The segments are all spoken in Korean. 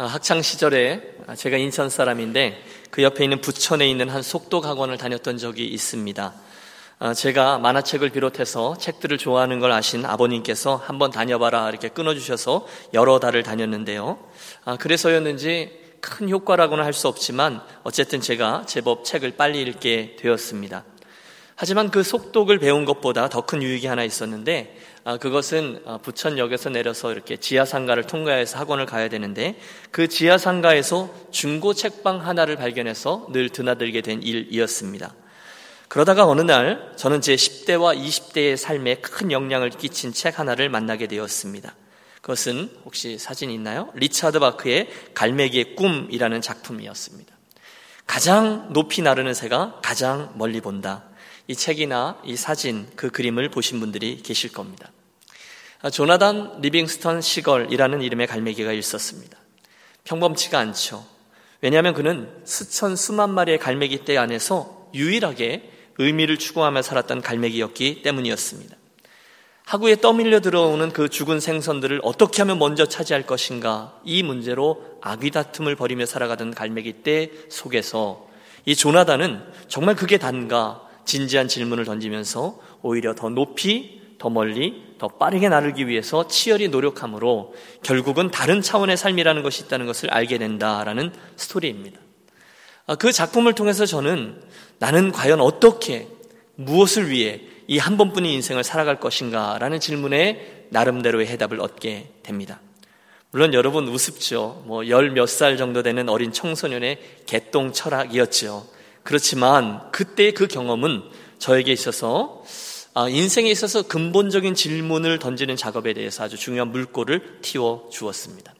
아, 학창 시절에 제가 인천 사람인데 그 옆에 있는 부천에 있는 한 속독 학원을 다녔던 적이 있습니다. 아, 제가 만화책을 비롯해서 책들을 좋아하는 걸 아신 아버님께서 한번 다녀봐라 이렇게 끊어주셔서 여러 달을 다녔는데요. 아, 그래서였는지 큰 효과라고는 할 수 없지만 어쨌든 제가 제법 책을 빨리 읽게 되었습니다. 하지만 그 속독을 배운 것보다 더 큰 유익이 하나 있었는데 아, 그것은 아, 부천역에서 내려서 이렇게 지하상가를 통과해서 학원을 가야 되는데 그 지하상가에서 중고 책방 하나를 발견해서 늘 드나들게 된 일이었습니다. 그러다가 어느 날 저는 제 10대와 20대의 삶에 큰 영향을 끼친 책 하나를 만나게 되었습니다. 그것은 혹시 사진 있나요? 리차드 바크의 갈매기의 꿈이라는 작품이었습니다. 가장 높이 나르는 새가 가장 멀리 본다. 이 책이나 이 사진, 그 그림을 보신 분들이 계실 겁니다. 아, 조나단 리빙스턴 시걸이라는 이름의 갈매기가 있었습니다. 평범치가 않죠. 왜냐하면 그는 수천 수만 마리의 갈매기 떼 안에서 유일하게 의미를 추구하며 살았던 갈매기였기 때문이었습니다. 하구에 떠밀려 들어오는 그 죽은 생선들을 어떻게 하면 먼저 차지할 것인가 이 문제로 아귀다툼을 벌이며 살아가던 갈매기 떼 속에서 이 조나단은 정말 그게 단가 진지한 질문을 던지면서 오히려 더 높이, 더 멀리, 더 빠르게 나르기 위해서 치열히 노력함으로 결국은 다른 차원의 삶이라는 것이 있다는 것을 알게 된다라는 스토리입니다. 아, 그 작품을 통해서 저는 나는 과연 어떻게, 무엇을 위해 이 한 번뿐인 인생을 살아갈 것인가 라는 질문에 나름대로의 해답을 얻게 됩니다. 물론 여러분 우습죠. 뭐 열 몇 살 정도 되는 어린 청소년의 개똥 철학이었죠. 그렇지만 그때 그 경험은 저에게 있어서 아, 인생에 있어서 근본적인 질문을 던지는 작업에 대해서 아주 중요한 물꼬를 틔워 주었습니다.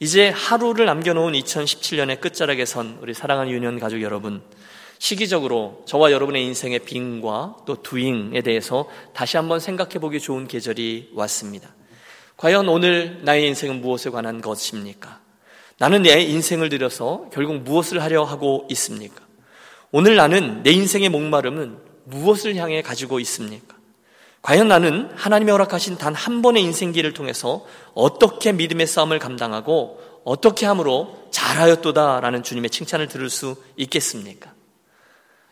이제 하루를 남겨놓은 2017년의 끝자락에 선 우리 사랑하는 유년 가족 여러분, 시기적으로 저와 여러분의 인생의 빙과 또 두잉에 대해서 다시 한번 생각해 보기 좋은 계절이 왔습니다. 과연 오늘 나의 인생은 무엇에 관한 것입니까? 나는 내 인생을 들여서 결국 무엇을 하려 하고 있습니까? 오늘 나는 내 인생의 목마름은 무엇을 향해 가지고 있습니까? 과연 나는 하나님의 허락하신 단 한 번의 인생기를 통해서 어떻게 믿음의 싸움을 감당하고 어떻게 함으로 잘하였도다라는 주님의 칭찬을 들을 수 있겠습니까?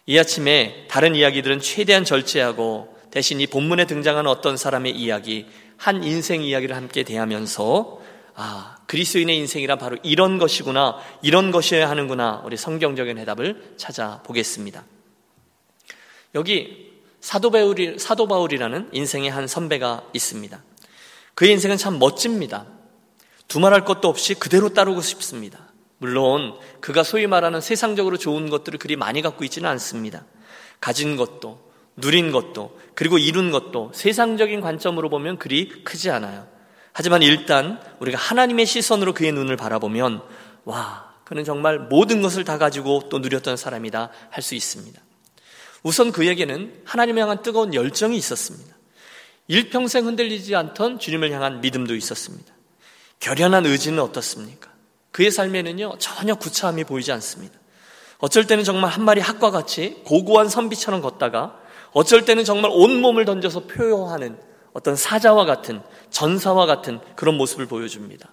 이 아침에 다른 이야기들은 최대한 절제하고 대신 이 본문에 등장하는 어떤 사람의 이야기, 한 인생 이야기를 함께 대하면서 아, 그리스도인의 인생이란 바로 이런 것이구나, 이런 것이어야 하는구나, 우리 성경적인 해답을 찾아보겠습니다. 여기 사도 바울이, 사도 바울이라는 인생의 한 선배가 있습니다. 그의 인생은 참 멋집니다. 두말할 것도 없이 그대로 따르고 싶습니다. 물론 그가 소위 말하는 세상적으로 좋은 것들을 그리 많이 갖고 있지는 않습니다. 가진 것도, 누린 것도, 그리고 이룬 것도 세상적인 관점으로 보면 그리 크지 않아요. 하지만 일단 우리가 하나님의 시선으로 그의 눈을 바라보면 와, 그는 정말 모든 것을 다 가지고 또 누렸던 사람이다 할 수 있습니다. 우선 그에게는 하나님을 향한 뜨거운 열정이 있었습니다. 일평생 흔들리지 않던 주님을 향한 믿음도 있었습니다. 결연한 의지는 어떻습니까? 그의 삶에는요, 전혀 구차함이 보이지 않습니다. 어쩔 때는 정말 한 마리 학과 같이 고고한 선비처럼 걷다가 어쩔 때는 정말 온몸을 던져서 표효하는 어떤 사자와 같은 전사와 같은 그런 모습을 보여줍니다.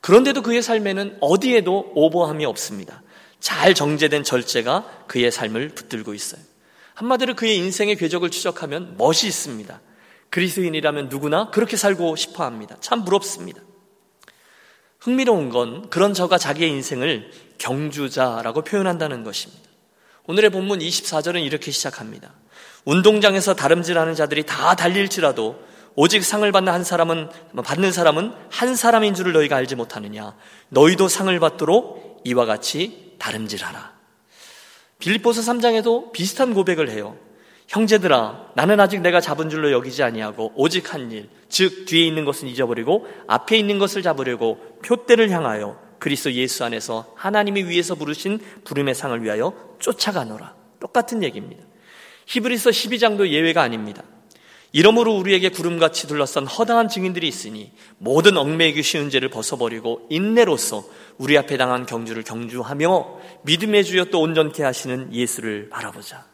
그런데도 그의 삶에는 어디에도 오버함이 없습니다. 잘 정제된 절제가 그의 삶을 붙들고 있어요. 한마디로 그의 인생의 궤적을 추적하면 멋이 있습니다. 그리스인이라면 누구나 그렇게 살고 싶어 합니다. 참 부럽습니다. 흥미로운 건 그런 저가 자기의 인생을 경주자라고 표현한다는 것입니다. 오늘의 본문 24절은 이렇게 시작합니다. 운동장에서 다름질하는 자들이 다 달릴지라도 오직 상을 받는 한 사람은 받는 사람은 한 사람인 줄을 너희가 알지 못하느냐 너희도 상을 받도록 이와 같이 다름질하라. 빌립보서 3장에도 비슷한 고백을 해요. 형제들아 나는 아직 내가 잡은 줄로 여기지 아니하고 오직 한 일 즉 뒤에 있는 것은 잊어버리고 앞에 있는 것을 잡으려고 표대를 향하여 그리스도 예수 안에서 하나님이 위에서 부르신 부름의 상을 위하여 쫓아가노라. 똑같은 얘기입니다. 히브리서 12장도 예외가 아닙니다. 이러므로 우리에게 구름같이 둘러싼 허당한 증인들이 있으니 모든 얽매이기 쉬운 죄를 벗어버리고 인내로서 우리 앞에 당한 경주를 경주하며 믿음의 주여 또 온전케 하시는 예수를 바라보자.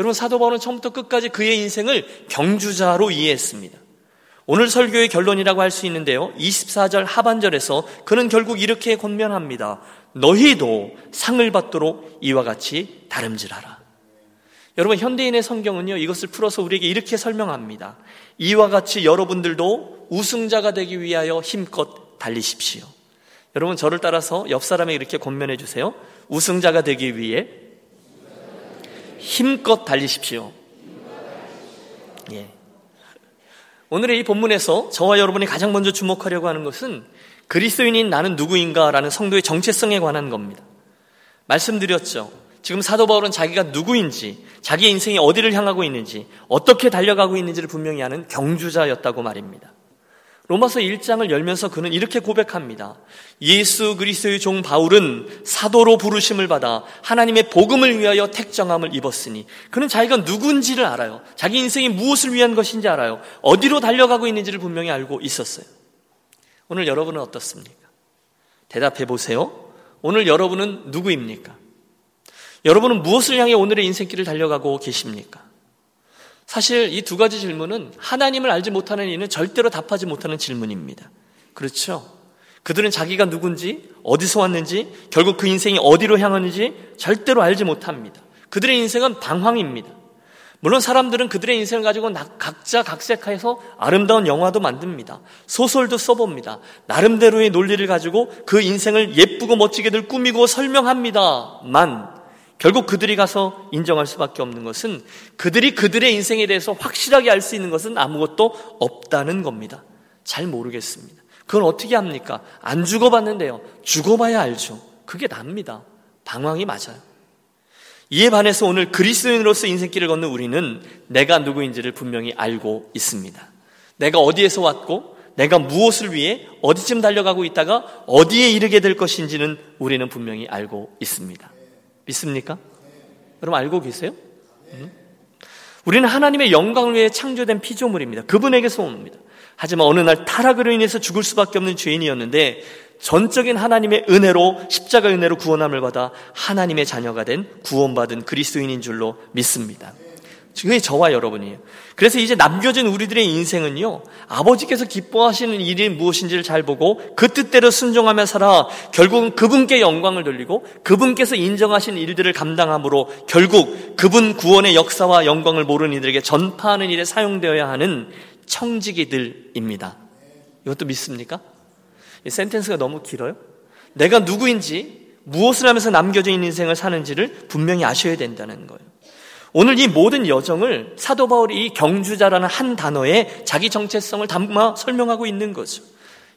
여러분 사도 바울은 처음부터 끝까지 그의 인생을 경주자로 이해했습니다. 오늘 설교의 결론이라고 할 수 있는데요. 24절 하반절에서 그는 결국 이렇게 권면합니다. 너희도 상을 받도록 이와 같이 다름질하라. 여러분 현대인의 성경은요 이것을 풀어서 우리에게 이렇게 설명합니다. 이와 같이 여러분들도 우승자가 되기 위하여 힘껏 달리십시오. 여러분 저를 따라서 옆 사람에게 이렇게 권면해 주세요. 우승자가 되기 위해 힘껏 달리십시오. 예. 오늘의 이 본문에서 저와 여러분이 가장 먼저 주목하려고 하는 것은 그리스도인인 나는 누구인가라는 성도의 정체성에 관한 겁니다. 말씀드렸죠. 지금 사도 바울은 자기가 누구인지, 자기 인생이 어디를 향하고 있는지, 어떻게 달려가고 있는지를 분명히 아는 경주자였다고 말입니다. 로마서 1장을 열면서 그는 이렇게 고백합니다. 예수 그리스도의 종 바울은 사도로 부르심을 받아 하나님의 복음을 위하여 택정함을 입었으니 그는 자기가 누군지를 알아요. 자기 인생이 무엇을 위한 것인지 알아요. 어디로 달려가고 있는지를 분명히 알고 있었어요. 오늘 여러분은 어떻습니까? 대답해 보세요. 오늘 여러분은 누구입니까? 여러분은 무엇을 향해 오늘의 인생길을 달려가고 계십니까? 사실 이 두 가지 질문은 하나님을 알지 못하는 이는 절대로 답하지 못하는 질문입니다. 그렇죠? 그들은 자기가 누군지, 어디서 왔는지, 결국 그 인생이 어디로 향하는지 절대로 알지 못합니다. 그들의 인생은 방황입니다. 물론 사람들은 그들의 인생을 가지고 각자 각색해서 아름다운 영화도 만듭니다. 소설도 써봅니다. 나름대로의 논리를 가지고 그 인생을 예쁘고 멋지게들 꾸미고 설명합니다만 결국 그들이 가서 인정할 수밖에 없는 것은 그들이 그들의 인생에 대해서 확실하게 알 수 있는 것은 아무것도 없다는 겁니다. 잘 모르겠습니다. 그건 어떻게 합니까? 안 죽어봤는데요. 죽어봐야 알죠. 그게 납니다. 방황이 맞아요. 이에 반해서 오늘 그리스도인으로서 인생길을 걷는 우리는 내가 누구인지를 분명히 알고 있습니다. 내가 어디에서 왔고 내가 무엇을 위해 어디쯤 달려가고 있다가 어디에 이르게 될 것인지는 우리는 분명히 알고 있습니다. 믿습니까? 여러분 알고 계세요? 음? 우리는 하나님의 영광을 위해 창조된 피조물입니다. 그분에게서 옵니다. 하지만 어느 날 타락으로 인해서 죽을 수밖에 없는 죄인이었는데 전적인 하나님의 은혜로 십자가 은혜로 구원함을 받아 하나님의 자녀가 된 구원받은 그리스도인인 줄로 믿습니다. 그게 저와 여러분이에요. 그래서 이제 남겨진 우리들의 인생은요, 아버지께서 기뻐하시는 일이 무엇인지를 잘 보고 그 뜻대로 순종하며 살아 결국은 그분께 영광을 돌리고 그분께서 인정하신 일들을 감당함으로 결국 그분 구원의 역사와 영광을 모르는 이들에게 전파하는 일에 사용되어야 하는 청지기들입니다. 이것도 믿습니까? 이 센텐스가 너무 길어요? 내가 누구인지 무엇을 하면서 있는 인생을 사는지를 분명히 아셔야 된다는 거예요. 오늘 이 모든 여정을 사도 바울이 이 경주자라는 한 단어에 자기 정체성을 담아 설명하고 있는 거죠.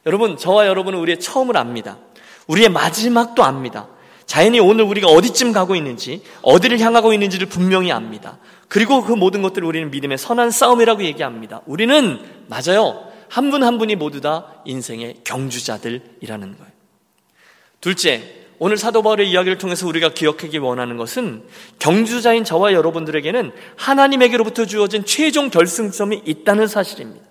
여러분, 저와 여러분은 우리의 처음을 압니다. 우리의 마지막도 압니다. 자연히 오늘 우리가 어디쯤 가고 있는지, 어디를 향하고 있는지를 분명히 압니다. 그리고 그 모든 것들을 우리는 믿음의 선한 싸움이라고 얘기합니다. 우리는, 맞아요. 한 분한 한 분이 모두 다 인생의 경주자들이라는 거예요. 둘째, 오늘 사도 바울의 이야기를 통해서 우리가 기억하기 원하는 것은 경주자인 저와 여러분들에게는 하나님에게로부터 주어진 최종 결승점이 있다는 사실입니다.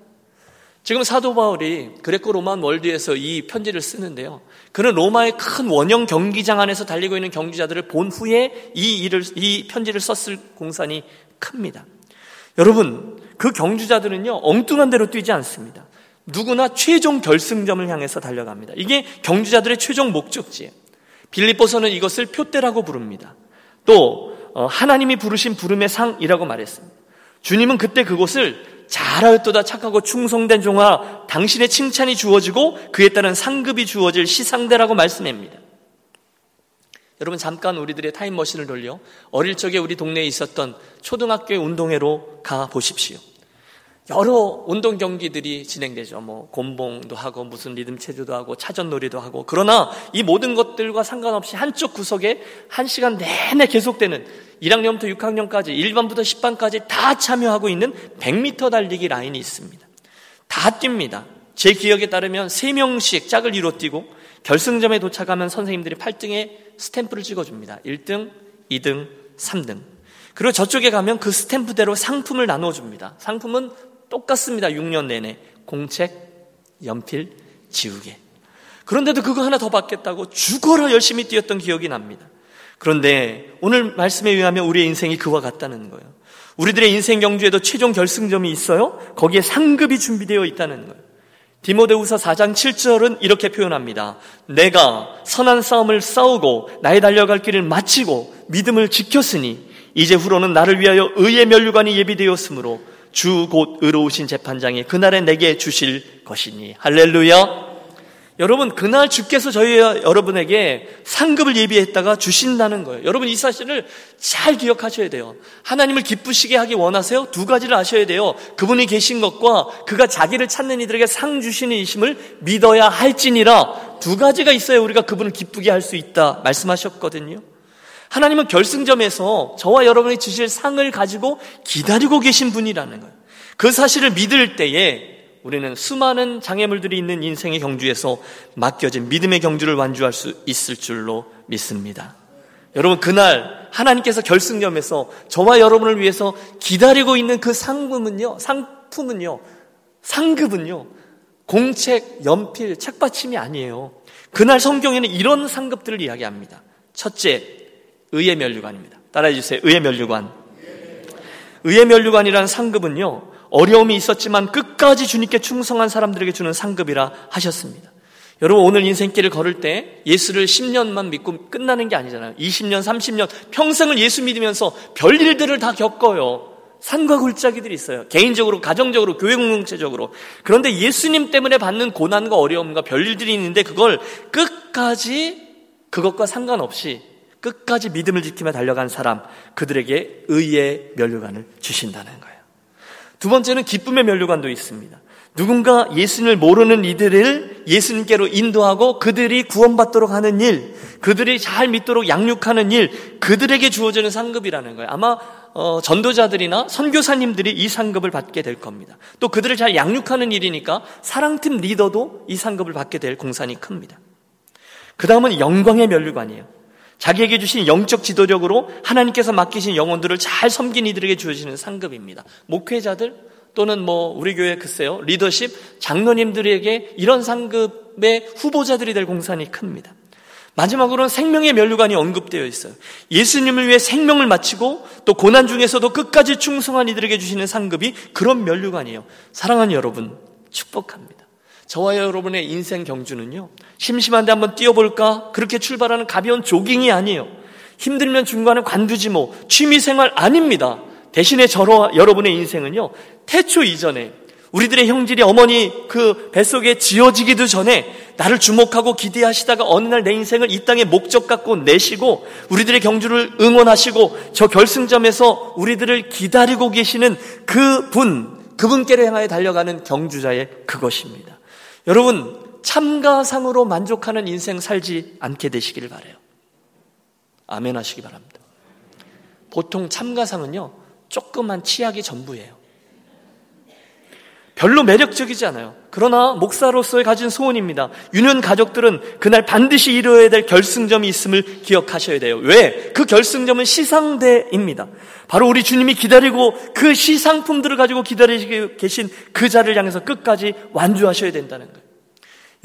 지금 사도 바울이 그레코 로만 월드에서 이 편지를 쓰는데요. 그는 로마의 큰 원형 경기장 안에서 달리고 있는 경주자들을 본 후에 이 일을 이 편지를 썼을 공산이 큽니다. 여러분, 그 경주자들은요. 엉뚱한 대로 뛰지 않습니다. 누구나 최종 결승점을 향해서 달려갑니다. 이게 경주자들의 최종 목적지예요. 빌립보서는 이것을 표대라고 부릅니다. 또 어, 하나님이 부르신 부름의 상이라고 말했습니다. 주님은 그때 그곳을 잘하였도다 착하고 충성된 종아 당신의 칭찬이 주어지고 그에 따른 상급이 주어질 시상대라고 말씀합니다. 여러분 잠깐 우리들의 타임머신을 돌려 어릴 적에 우리 동네에 있었던 초등학교 운동회로 가 보십시오. 여러 운동 경기들이 진행되죠. 뭐 곤봉도 하고 무슨 리듬 체조도 하고 차전놀이도 하고 그러나 이 모든 것들과 상관없이 한쪽 구석에 한 시간 내내 계속되는 1학년부터 6학년까지 1반부터 10반까지 다 참여하고 있는 100m 달리기 라인이 있습니다. 다 뜁니다. 제 기억에 따르면 3명씩 짝을 이뤄 뛰고 결승점에 도착하면 선생님들이 8등에 스탬프를 찍어줍니다. 1등, 2등, 3등. 그리고 저쪽에 가면 그 스탬프대로 상품을 나눠줍니다. 상품은 똑같습니다. 6년 내내. 공책, 연필, 지우개. 그런데도 그거 하나 더 받겠다고 죽어라 열심히 뛰었던 기억이 납니다. 그런데 오늘 말씀에 의하면 우리의 인생이 그와 같다는 거예요. 우리들의 인생 경주에도 최종 결승점이 있어요. 거기에 상급이 준비되어 있다는 거예요. 디모데후서 4장 7절은 이렇게 표현합니다. 내가 선한 싸움을 싸우고 나의 달려갈 길을 마치고 믿음을 지켰으니 이제 후로는 나를 위하여 의의 면류관이 예비되었으므로 주 곧 의로우신 재판장이 그날에 내게 주실 것이니 할렐루야. 여러분 그날 주께서 저희 여러분에게 상급을 예비했다가 주신다는 거예요. 여러분 이 사실을 잘 기억하셔야 돼요. 하나님을 기쁘시게 하기 원하세요? 두 가지를 아셔야 돼요. 그분이 계신 것과 그가 자기를 찾는 이들에게 상 주시는 이심을 믿어야 할지니라 두 가지가 있어야 우리가 그분을 기쁘게 할 수 있다 말씀하셨거든요. 하나님은 결승점에서 저와 여러분이 주실 상을 가지고 기다리고 계신 분이라는 거예요. 그 사실을 믿을 때에 우리는 수많은 장애물들이 있는 인생의 경주에서 맡겨진 믿음의 경주를 완주할 수 있을 줄로 믿습니다. 여러분, 그날 하나님께서 결승점에서 저와 여러분을 위해서 기다리고 있는 그 상품은요, 상품은요, 상급은요, 공책, 연필, 책받침이 아니에요. 그날 성경에는 이런 상급들을 이야기합니다. 첫째, 의의 멸류관입니다. 따라해 주세요. 의의 멸류관. 의의 멸류관이라는 상급은요, 어려움이 있었지만 끝까지 주님께 충성한 사람들에게 주는 상급이라 하셨습니다. 여러분 오늘 인생길을 걸을 때 예수를 10년만 믿고 끝나는 게 아니잖아요. 20년, 30년 평생을 예수 믿으면서 별일들을 다 겪어요. 산과 굴짜기들이 있어요. 개인적으로, 가정적으로, 교회 공동체적으로. 그런데 예수님 때문에 받는 고난과 어려움과 별일들이 있는데 그걸 끝까지 그것과 상관없이 끝까지 믿음을 지키며 달려간 사람 그들에게 의의 면류관을 주신다는 거예요. 두 번째는 기쁨의 면류관도 있습니다. 누군가 예수님을 모르는 이들을 예수님께로 인도하고 그들이 구원받도록 하는 일, 그들이 잘 믿도록 양육하는 일, 그들에게 주어지는 상급이라는 거예요. 아마 어, 전도자들이나 선교사님들이 이 상급을 받게 될 겁니다. 또 그들을 잘 양육하는 일이니까 사랑팀 리더도 이 상급을 받게 될 공산이 큽니다. 그 다음은 영광의 면류관이에요. 자기에게 주신 영적 지도력으로 하나님께서 맡기신 영혼들을 잘 섬긴 이들에게 주어지는 상급입니다. 목회자들 또는 뭐 우리 교회 글쎄요 리더십 장로님들에게 이런 상급의 후보자들이 될 공산이 큽니다. 마지막으로는 생명의 면류관이 언급되어 있어요. 예수님을 위해 생명을 마치고 또 고난 중에서도 끝까지 충성한 이들에게 주시는 상급이 그런 면류관이에요. 사랑하는 여러분, 축복합니다. 저와 여러분의 인생 경주는요, 심심한데 한번 뛰어볼까? 그렇게 출발하는 가벼운 조깅이 아니에요. 힘들면 중간에 관두지 뭐, 취미생활 아닙니다. 대신에 저와 여러분의 인생은요, 태초 이전에 우리들의 형질이 어머니 그 뱃속에 지어지기도 전에 나를 주목하고 기대하시다가 어느 날 내 인생을 이 땅에 목적 갖고 내시고 우리들의 경주를 응원하시고 저 결승점에서 우리들을 기다리고 계시는 그 분, 그분께로 향하여 달려가는 경주자의 그것입니다. 여러분, 참가상으로 만족하는 인생 살지 않게 되시기를 바래요. 아멘 하시기 바랍니다. 보통 참가상은요, 조그만 치약이 전부예요. 별로 매력적이지 않아요. 그러나 목사로서의 가진 소원입니다. 유년 가족들은 그날 반드시 이루어야 될 결승점이 있음을 기억하셔야 돼요. 왜? 그 결승점은 시상대입니다. 바로 우리 주님이 기다리고 그 시상품들을 가지고 기다리고 계신 그 자를 향해서 끝까지 완주하셔야 된다는 거예요.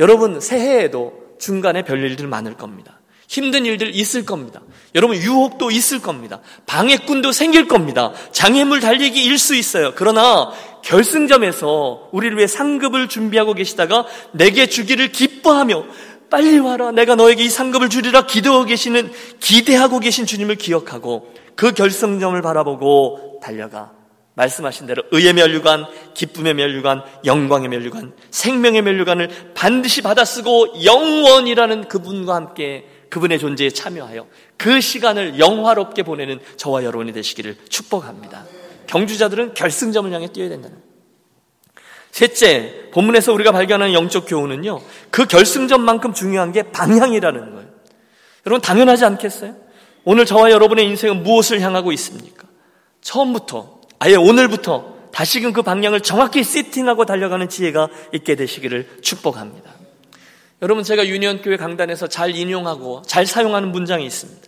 여러분 새해에도 중간에 별일들 많을 겁니다. 힘든 일들 있을 겁니다. 여러분 유혹도 있을 겁니다. 방해꾼도 생길 겁니다. 장애물 달리기 일 수 있어요. 그러나 결승점에서 우리를 위해 상급을 준비하고 계시다가 내게 주기를 기뻐하며 빨리 와라. 내가 너에게 이 상급을 주리라 기도하고 계시는 기대하고 계신 주님을 기억하고 그 결승점을 바라보고 달려가 말씀하신 대로 의의 멸류관, 기쁨의 멸류관, 영광의 멸류관, 생명의 멸류관을 반드시 받아쓰고 영원이라는 그분과 함께 그분의 존재에 참여하여 그 시간을 영화롭게 보내는 저와 여러분이 되시기를 축복합니다. 경주자들은 결승점을 향해 뛰어야 된다는 셋째, 본문에서 우리가 발견하는 영적 교훈은요, 그 결승점만큼 중요한 게 방향이라는 거예요. 여러분, 당연하지 않겠어요? 오늘 저와 여러분의 인생은 무엇을 향하고 있습니까? 처음부터 아예 오늘부터 다시금 그 방향을 정확히 세팅하고 달려가는 지혜가 있게 되시기를 축복합니다. 여러분 제가 유니온교회 강단에서 잘 인용하고 잘 사용하는 문장이 있습니다.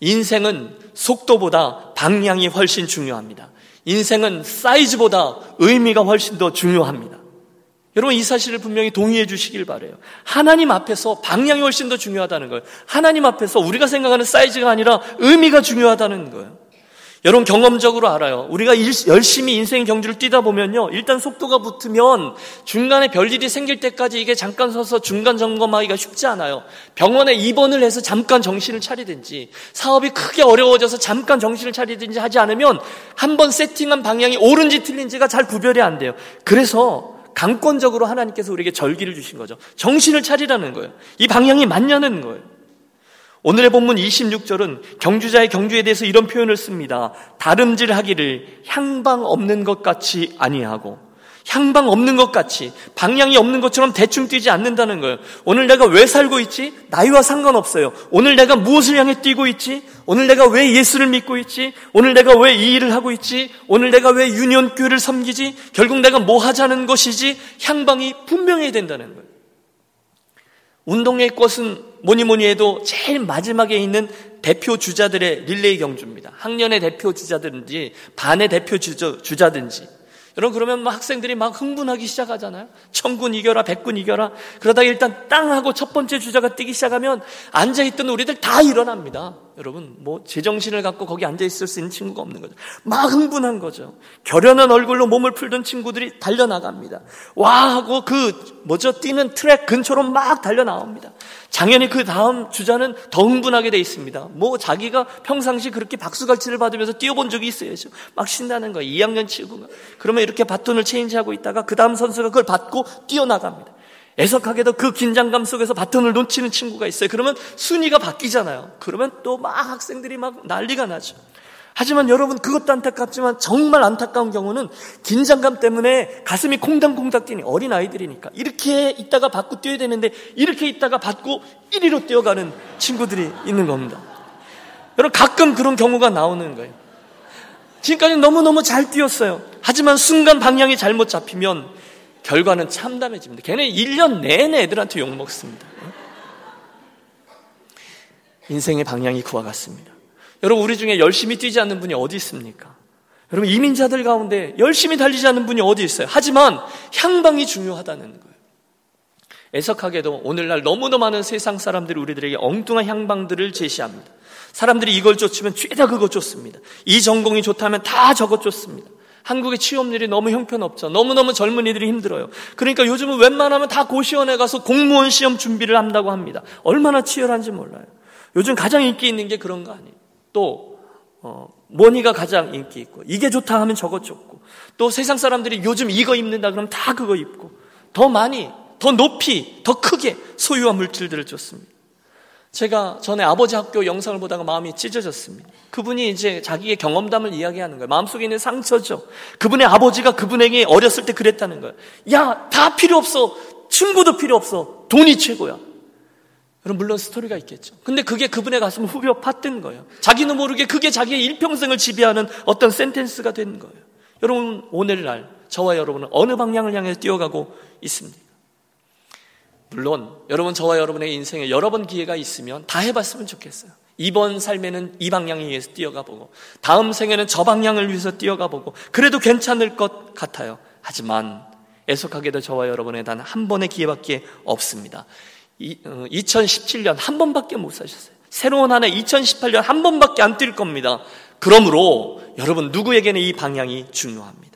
인생은 속도보다 방향이 훨씬 중요합니다. 인생은 사이즈보다 의미가 훨씬 더 중요합니다. 여러분 이 사실을 분명히 동의해 주시길 바래요. 하나님 앞에서 방향이 훨씬 더 중요하다는 거예요. 하나님 앞에서 우리가 생각하는 사이즈가 아니라 의미가 중요하다는 거예요. 여러분 경험적으로 알아요. 우리가 일, 열심히 인생 경주를 뛰다 보면요. 일단 속도가 붙으면 중간에 별일이 생길 때까지 이게 잠깐 서서 중간 점검하기가 쉽지 않아요. 병원에 입원을 해서 잠깐 정신을 차리든지 사업이 크게 어려워져서 잠깐 정신을 차리든지 하지 않으면 한 번 세팅한 방향이 옳은지 틀린지가 잘 구별이 안 돼요. 그래서 강권적으로 하나님께서 우리에게 절기를 주신 거죠. 정신을 차리라는 거예요. 이 방향이 맞냐는 거예요. 오늘의 본문 26절은 경주자의 경주에 대해서 이런 표현을 씁니다. 다름질하기를 향방 없는 것 같이 아니하고 향방 없는 것 같이 방향이 없는 것처럼 대충 뛰지 않는다는 거예요. 오늘 내가 왜 살고 있지? 나이와 상관없어요. 오늘 내가 무엇을 향해 뛰고 있지? 오늘 내가 왜 예수를 믿고 있지? 오늘 내가 왜 이 일을 하고 있지? 오늘 내가 왜 유년교회를 섬기지? 결국 내가 뭐 하자는 것이지? 향방이 분명해야 된다는 거예요. 운동의 꽃은 뭐니 뭐니 해도 제일 마지막에 있는 대표 주자들의 릴레이 경주입니다. 학년의 대표 주자든지 반의 대표 주자, 주자든지 여러분 그러면 막 학생들이 막 흥분하기 시작하잖아요. 천군 이겨라, 백군 이겨라. 그러다가 일단 땅 하고 첫 번째 주자가 뛰기 시작하면 앉아 있던 우리들 다 일어납니다. 여러분 뭐 제정신을 갖고 거기 앉아 있을 수 있는 친구가 없는 거죠. 막 흥분한 거죠. 결연한 얼굴로 몸을 풀던 친구들이 달려 나갑니다. 와 하고 그 뭐죠 뛰는 트랙 근처로 막 달려 나옵니다. 당연히 그 다음 주자는 더 흥분하게 돼 있습니다. 뭐 자기가 평상시 그렇게 박수갈치를 받으면서 뛰어본 적이 있어야죠. 막 신나는 거예요. 2학년 친구가. 그러면 이렇게 바톤을 체인지하고 있다가 그 다음 선수가 그걸 받고 뛰어나갑니다. 애석하게도 그 긴장감 속에서 바톤을 놓치는 친구가 있어요. 그러면 순위가 바뀌잖아요. 그러면 또 막 학생들이 막 난리가 나죠. 하지만 여러분 그것도 안타깝지만 정말 안타까운 경우는 긴장감 때문에 가슴이 콩닥콩닥 뛰는 어린 아이들이니까 이렇게 있다가 받고 뛰어야 되는데 이렇게 있다가 받고 1위로 뛰어가는 친구들이 있는 겁니다. 여러분 가끔 그런 경우가 나오는 거예요. 지금까지 너무너무 잘 뛰었어요. 하지만 순간 방향이 잘못 잡히면 결과는 참담해집니다. 걔네 1년 내내 애들한테 욕먹습니다. 인생의 방향이 그와 같습니다. 여러분, 우리 중에 열심히 뛰지 않는 분이 어디 있습니까? 여러분, 이민자들 가운데 열심히 달리지 않는 분이 어디 있어요? 하지만 향방이 중요하다는 거예요. 애석하게도 오늘날 너무나 많은 세상 사람들이 우리들에게 엉뚱한 향방들을 제시합니다. 사람들이 이걸 쫓으면 죄다 그거 쫓습니다. 이 전공이 좋다면 다 저거 쫓습니다. 한국의 취업률이 너무 형편없죠. 너무너무 젊은이들이 힘들어요. 그러니까 요즘은 웬만하면 다 고시원에 가서 공무원 시험 준비를 한다고 합니다. 얼마나 치열한지 몰라요. 요즘 가장 인기 있는 게 그런 거 아니에요. 또 어, 뭐니가 가장 인기 있고 이게 좋다 하면 저거 좋고 또 세상 사람들이 요즘 이거 입는다 그러면 다 그거 입고 더 많이 더 높이 더 크게 소유한 물질들을 줬습니다. 제가 전에 아버지 학교 영상을 보다가 마음이 찢어졌습니다. 그분이 이제 자기의 경험담을 이야기하는 거예요. 마음속에 있는 상처죠. 그분의 아버지가 그분에게 어렸을 때 그랬다는 거예요. 야, 다 필요 없어. 친구도 필요 없어. 돈이 최고야. 여러분 물론 스토리가 있겠죠. 근데 그게 그분의 가슴을 후벼 팠던 거예요. 자기는 모르게 그게 자기의 일평생을 지배하는 어떤 센텐스가 된 거예요. 여러분 오늘날 저와 여러분은 어느 방향을 향해 뛰어가고 있습니까? 물론 여러분 저와 여러분의 인생에 여러 번 기회가 있으면 다 해봤으면 좋겠어요. 이번 삶에는 이 방향을 위해서 뛰어가 보고 다음 생에는 저 방향을 위해서 뛰어가 보고 그래도 괜찮을 것 같아요. 하지만 애석하게도 저와 여러분에 단한 번의 기회밖에 없습니다. 2017년 어, 한 번밖에 못 사셨어요. 새로운 한 해 2018년 한 번밖에 안 뛸 겁니다. 그러므로 여러분 누구에게는 이 방향이 중요합니다.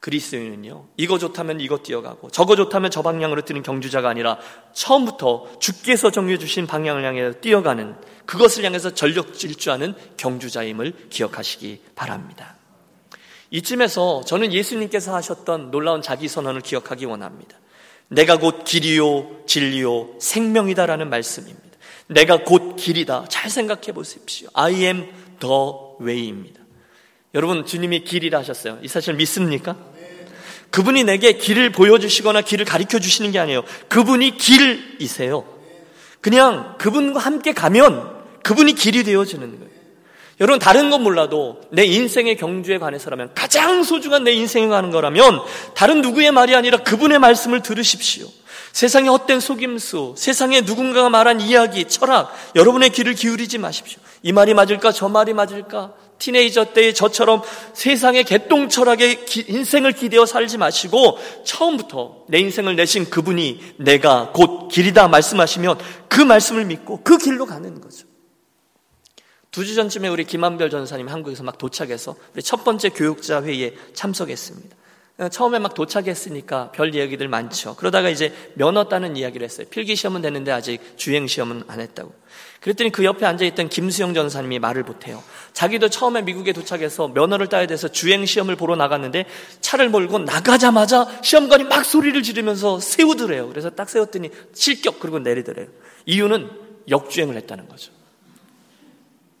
그리스도인은요, 이거 좋다면 이거 뛰어가고, 저거 좋다면 저 방향으로 뛰는 경주자가 아니라, 처음부터 주께서 정해 주신 방향을 향해 뛰어가는, 그것을 향해서 전력 질주하는 경주자임을 기억하시기 바랍니다. 이쯤에서 저는 예수님께서 하셨던 놀라운 자기 선언을 기억하기 원합니다. 내가 곧 길이요, 진리요, 생명이다라는 말씀입니다. 내가 곧 길이다. 잘 생각해 보십시오. I am the way입니다. 여러분, 주님이 길이라 하셨어요. 이 사실 믿습니까? 그분이 내게 길을 보여주시거나 길을 가르쳐 주시는 게 아니에요. 그분이 길이세요. 그냥 그분과 함께 가면 그분이 길이 되어지는 거예요. 여러분 다른 건 몰라도 내 인생의 경주에 관해서라면 가장 소중한 내 인생에 관한 거라면 다른 누구의 말이 아니라 그분의 말씀을 들으십시오. 세상의 헛된 속임수, 세상에 누군가가 말한 이야기, 철학, 여러분의 귀를 기울이지 마십시오. 이 말이 맞을까, 저 말이 맞을까? 티네이저 때의 저처럼 세상의 개똥 철학에 인생을 기대어 살지 마시고 처음부터 내 인생을 내신 그분이 내가 곧 길이다 말씀하시면 그 말씀을 믿고 그 길로 가는 거죠. 두 주 전쯤에 우리 김한별 전사님 한국에서 막 도착해서 우리 첫 번째 교육자 회의에 참석했습니다. 처음에 막 도착했으니까 별 이야기들 많죠. 그러다가 이제 면허 따는 이야기를 했어요. 필기 시험은 됐는데 아직 주행 시험은 안 했다고. 그랬더니 그 옆에 앉아있던 김수영 전사님이 말을 못해요. 자기도 처음에 미국에 도착해서 면허를 따야 돼서 주행 시험을 보러 나갔는데 차를 몰고 나가자마자 시험관이 막 소리를 지르면서 세우더래요. 그래서 딱 세웠더니 실격 그리고 내리더래요. 이유는 역주행을 했다는 거죠.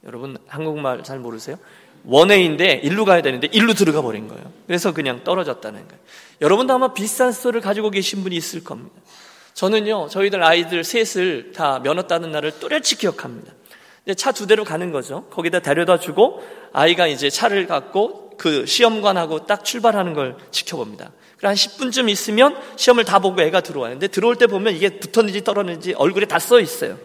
여러분 한국말 잘 모르세요? 원웨이인데 일로 가야 되는데 일로 들어가 버린 거예요. 그래서 그냥 떨어졌다는 거예요. 여러분도 아마 비슷한 스토리를 가지고 계신 분이 있을 겁니다. 저는요, 저희들 아이들 셋을 다 면허 따는 날을 또렷이 기억합니다. 차 두 대로 가는 거죠. 거기다 데려다 주고 아이가 이제 차를 갖고 그 시험관하고 딱 출발하는 걸 지켜봅니다. 그래 한 10분쯤 있으면 시험을 다 보고 애가 들어와요. 근데 들어올 때 보면 이게 붙었는지 떨어졌는지 얼굴에 다 써 있어요.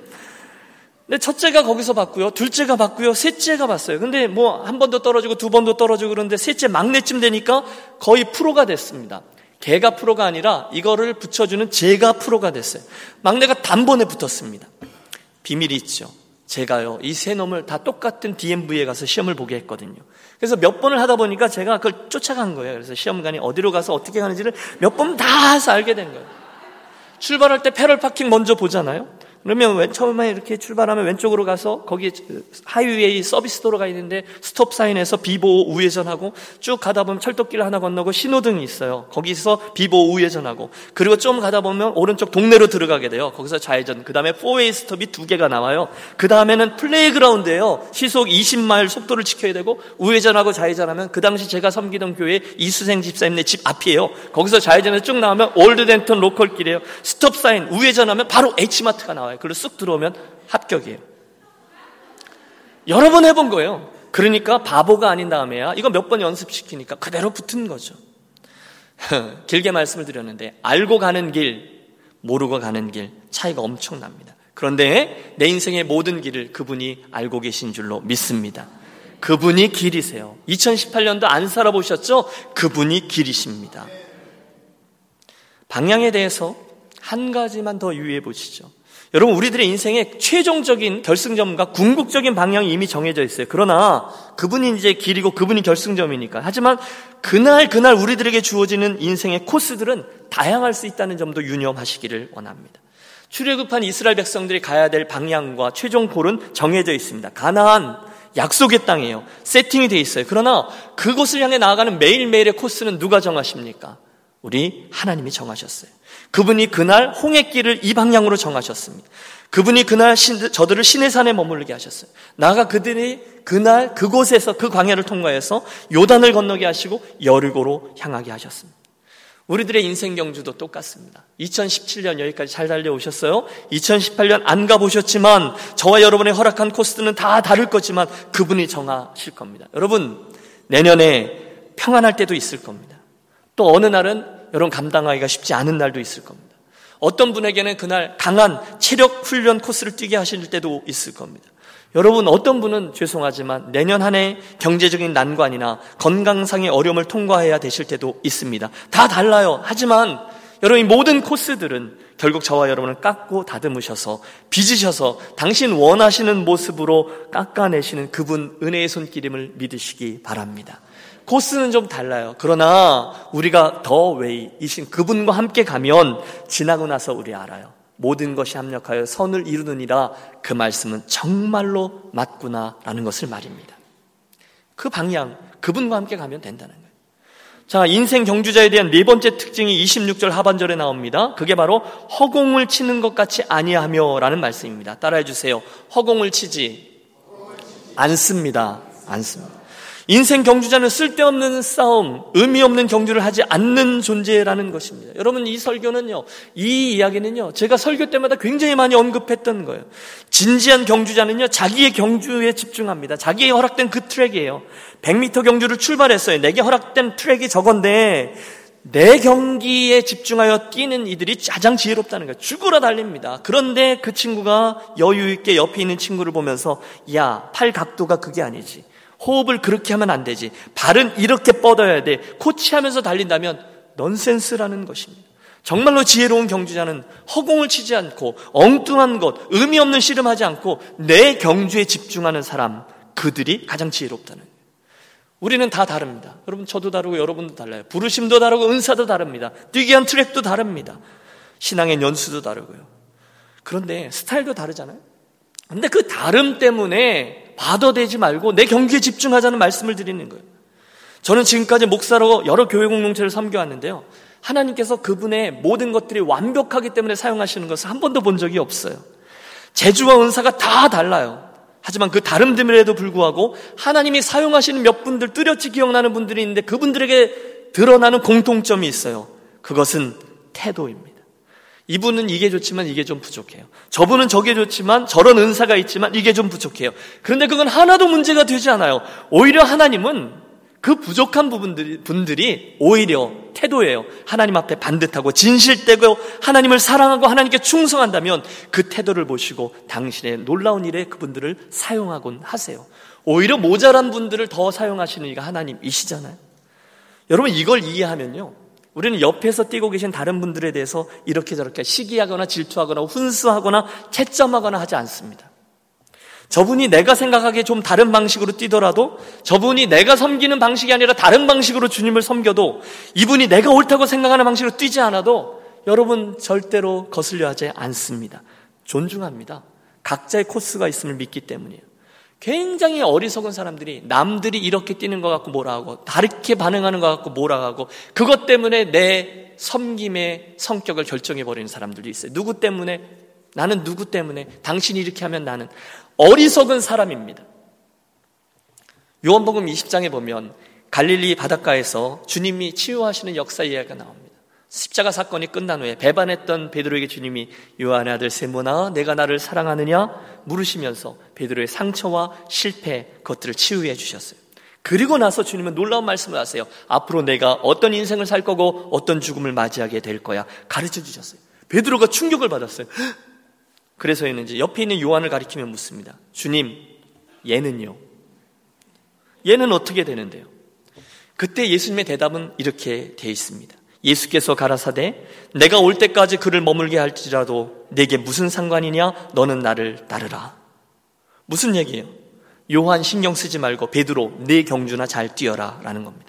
근데 첫째가 거기서 봤고요. 둘째가 봤고요. 셋째가 봤어요. 근데 뭐 한 번도 떨어지고 두 번도 떨어지고 그러는데 셋째 막내쯤 되니까 거의 프로가 됐습니다. 개가 프로가 아니라 이거를 붙여주는 제가 프로가 됐어요. 막내가 단번에 붙었습니다. 비밀이 있죠. 제가요, 이 세 놈을 다 똑같은 DMV에 가서 시험을 보게 했거든요. 그래서 몇 번을 하다 보니까 제가 그걸 쫓아간 거예요. 그래서 시험관이 어디로 가서 어떻게 가는지를 몇 번 다 해서 알게 된 거예요. 출발할 때 parallel parking 먼저 보잖아요. 그러면 처음에 이렇게 출발하면 왼쪽으로 가서 거기 하이웨이 서비스 도로가 있는데 stop sign에서 비보호 우회전하고 쭉 가다 보면 철도길 하나 건너고 신호등이 있어요. 거기서 비보호 우회전하고 그리고 좀 가다 보면 오른쪽 동네로 들어가게 돼요. 거기서 좌회전. 그 다음에 four-way stop이 두 개가 나와요. 그 다음에는 playground예요. 시속 20마일 속도를 지켜야 되고 우회전하고 좌회전하면 그 당시 제가 섬기던 교회 이수생 집사님네 집 앞이에요. 거기서 좌회전해서 쭉 나오면 Old Denton local길이에요. stop sign 우회전하면 바로 H마트가 나와요. 나와요. 그리고 쑥 들어오면 합격이에요. 여러 번 해본 거예요. 그러니까 바보가 아닌 다음에야 이거 몇 번 연습시키니까 그대로 붙은 거죠. 길게 말씀을 드렸는데 알고 가는 길, 모르고 가는 길 차이가 엄청납니다. 그런데 내 인생의 모든 길을 그분이 알고 계신 줄로 믿습니다. 그분이 길이세요. 2018년도 안 살아보셨죠? 그분이 길이십니다. 방향에 대해서 한 가지만 더 유의해 보시죠. 여러분, 우리들의 인생의 최종적인 결승점과 궁극적인 방향이 이미 정해져 있어요. 그러나 그분이 이제 길이고 그분이 결승점이니까. 하지만 그날 그날 우리들에게 주어지는 인생의 코스들은 다양할 수 있다는 점도 유념하시기를 원합니다. 출애굽한 이스라엘 백성들이 가야 될 방향과 최종 골은 정해져 있습니다. 가나안 약속의 땅이에요. 세팅이 돼 있어요. 그러나 그곳을 향해 나아가는 매일매일의 코스는 누가 정하십니까? 우리 하나님이 정하셨어요. 그분이 그날 홍해길을 이 방향으로 정하셨습니다. 그분이 그날 신, 저들을 신의 산에 머물게 하셨어요. 나가 그들이 그날 그곳에서 그 광야를 통과해서 요단을 건너게 하시고 여리고로 향하게 하셨습니다. 우리들의 인생 경주도 똑같습니다. 2017년 여기까지 잘 달려오셨어요? 2018년 안 가보셨지만 저와 여러분의 허락한 코스는 다 다를 거지만 그분이 정하실 겁니다. 여러분 내년에 평안할 때도 있을 겁니다. 또 어느 날은 여러분 감당하기가 쉽지 않은 날도 있을 겁니다. 어떤 분에게는 그날 강한 체력 훈련 코스를 뛰게 하실 때도 있을 겁니다. 여러분 어떤 분은 죄송하지만 내년 한 해 경제적인 난관이나 건강상의 어려움을 통과해야 되실 때도 있습니다. 다 달라요. 하지만 여러분 이 모든 코스들은 결국 저와 여러분을 깎고 다듬으셔서 빚으셔서 당신 원하시는 모습으로 깎아내시는 그분 은혜의 손길임을 믿으시기 바랍니다. 코스는 좀 달라요. 그러나 우리가 더 웨이이신 그분과 함께 가면 지나고 나서 우리 알아요. 모든 것이 합력하여 선을 이루느니라 그 말씀은 정말로 맞구나라는 것을 말입니다. 그 방향, 그분과 함께 가면 된다는 거예요. 자, 인생 경주자에 대한 네 번째 특징이 26절 하반절에 나옵니다. 그게 바로 허공을 치는 것 같이 아니하며 라는 말씀입니다. 따라해 주세요. 허공을 치지 않습니다. 않습니다. 인생 경주자는 쓸데없는 싸움, 의미 없는 경주를 하지 않는 존재라는 것입니다. 여러분, 이 설교는요, 이 이야기는요, 제가 설교 때마다 굉장히 많이 언급했던 거예요. 진지한 경주자는요, 자기의 경주에 집중합니다. 자기의 허락된 그 트랙이에요. 100m 경주를 출발했어요. 내게 허락된 트랙이 저건데, 내 경기에 집중하여 뛰는 이들이 가장 지혜롭다는 거예요. 죽으러 달립니다. 그런데 그 친구가 여유 있게 옆에 있는 친구를 보면서, 야, 팔 각도가 그게 아니지. 호흡을 그렇게 하면 안 되지. 발은 이렇게 뻗어야 돼. 코치하면서 달린다면 넌센스라는 것입니다. 정말로 지혜로운 경주자는 허공을 치지 않고 엉뚱한 것, 의미 없는 씨름하지 않고 내 경주에 집중하는 사람, 그들이 가장 지혜롭다는. 우리는 다 다릅니다. 여러분 저도 다르고 여러분도 달라요. 부르심도 다르고 은사도 다릅니다. 뛰기 한 트랙도 다릅니다. 신앙의 연수도 다르고요. 그런데 스타일도 다르잖아요. 근데 그 다름 때문에 받아대지 말고 내 경기에 집중하자는 말씀을 드리는 거예요. 저는 지금까지 목사로 여러 교회 공동체를 섬겨왔는데요. 하나님께서 그분의 모든 것들이 완벽하기 때문에 사용하시는 것을 한 번도 본 적이 없어요. 재주와 은사가 다 달라요. 하지만 그 다름됨에도 불구하고 하나님이 사용하시는 몇 분들 뚜렷이 기억나는 분들이 있는데 그분들에게 드러나는 공통점이 있어요. 그것은 태도입니다. 이분은 이게 좋지만 이게 좀 부족해요. 저분은 저게 좋지만 저런 은사가 있지만 이게 좀 부족해요. 그런데 그건 하나도 문제가 되지 않아요. 오히려 하나님은 그 부족한 부분들이, 분들이 오히려 태도예요. 하나님 앞에 반듯하고 진실되고 하나님을 사랑하고 하나님께 충성한다면 그 태도를 보시고 당신의 놀라운 일에 그분들을 사용하곤 하세요. 오히려 모자란 분들을 더 사용하시는 이가 하나님이시잖아요. 여러분 이걸 이해하면요. 우리는 옆에서 뛰고 계신 다른 분들에 대해서 이렇게 저렇게 시기하거나 질투하거나 훈수하거나 채점하거나 하지 않습니다. 저분이 내가 생각하기에 좀 다른 방식으로 뛰더라도 저분이 내가 섬기는 방식이 아니라 다른 방식으로 주님을 섬겨도 이분이 내가 옳다고 생각하는 방식으로 뛰지 않아도 여러분 절대로 거슬려 하지 않습니다. 존중합니다. 각자의 코스가 있음을 믿기 때문이에요. 굉장히 어리석은 사람들이 남들이 이렇게 뛰는 것 같고 뭐라 하고 다르게 반응하는 것 같고 뭐라 하고 그것 때문에 내 섬김의 성격을 결정해 버리는 사람들도 있어요. 누구 때문에 나는 누구 때문에 당신이 이렇게 하면 나는 어리석은 사람입니다. 요한복음 20장에 보면 갈릴리 바닷가에서 주님이 치유하시는 역사 이야기가 나옵니다. 십자가 사건이 끝난 후에 배반했던 베드로에게 주님이 요한의 아들 세모나 내가 나를 사랑하느냐 물으시면서 베드로의 상처와 실패 그것들을 치유해 주셨어요. 그리고 나서 주님은 놀라운 말씀을 하세요. 앞으로 내가 어떤 인생을 살 거고 어떤 죽음을 맞이하게 될 거야 가르쳐 주셨어요. 베드로가 충격을 받았어요. 그래서 얘는 이제 옆에 있는 요한을 가리키며 묻습니다. 주님, 얘는요? 얘는 어떻게 되는데요? 그때 예수님의 대답은 이렇게 되어 있습니다. 예수께서 가라사대 내가 올 때까지 그를 머물게 할지라도 내게 무슨 상관이냐 너는 나를 따르라. 무슨 얘기예요? 요한 신경 쓰지 말고 베드로 내 경주나 잘 뛰어라라는 겁니다.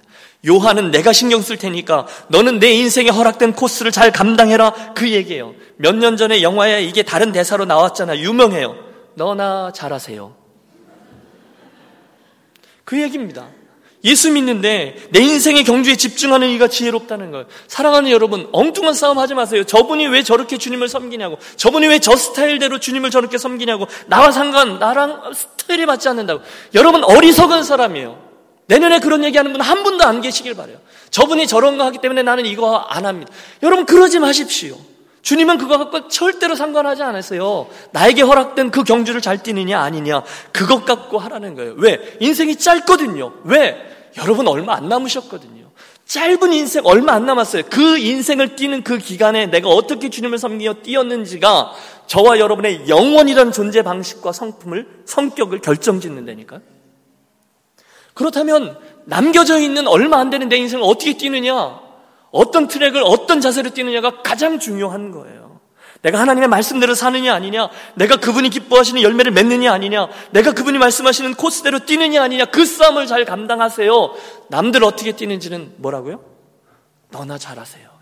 요한은 내가 신경 쓸 테니까 너는 내 인생에 허락된 코스를 잘 감당해라. 그 얘기예요. 몇 년 전에 영화에 이게 다른 대사로 나왔잖아. 유명해요. 너나 잘하세요. 그 얘기입니다. 예수 믿는데 내 인생의 경주에 집중하는 이가 지혜롭다는 거예요. 사랑하는 여러분, 엉뚱한 싸움 하지 마세요. 저분이 왜 저렇게 주님을 섬기냐고. 저분이 왜 저 스타일대로 주님을 저렇게 섬기냐고. 나와 상관, 나랑 스타일이 맞지 않는다고. 여러분 어리석은 사람이에요. 내년에 그런 얘기하는 분 한 분도 안 계시길 바래요. 저분이 저런 거 하기 때문에 나는 이거 안 합니다. 여러분 그러지 마십시오. 주님은 갖고 절대로 상관하지 않았어요. 나에게 허락된 그 경주를 잘 뛰느냐 아니냐 그것 갖고 하라는 거예요. 왜? 인생이 짧거든요. 왜? 여러분 얼마 안 남으셨거든요. 짧은 인생 얼마 안 남았어요. 그 인생을 뛰는 그 기간에 내가 어떻게 주님을 섬기며 뛰었는지가 저와 여러분의 영원이라는 존재 방식과 성품을 성격을 결정짓는다니까. 그렇다면 남겨져 있는 얼마 안 되는 내 인생을 어떻게 뛰느냐, 어떤 트랙을 어떤 자세로 뛰느냐가 가장 중요한 거예요. 내가 하나님의 말씀대로 사느냐 아니냐, 내가 그분이 기뻐하시는 열매를 맺느냐 아니냐, 내가 그분이 말씀하시는 코스대로 뛰느냐 아니냐, 그 싸움을 잘 감당하세요. 남들 어떻게 뛰는지는 뭐라고요? 너나 잘하세요.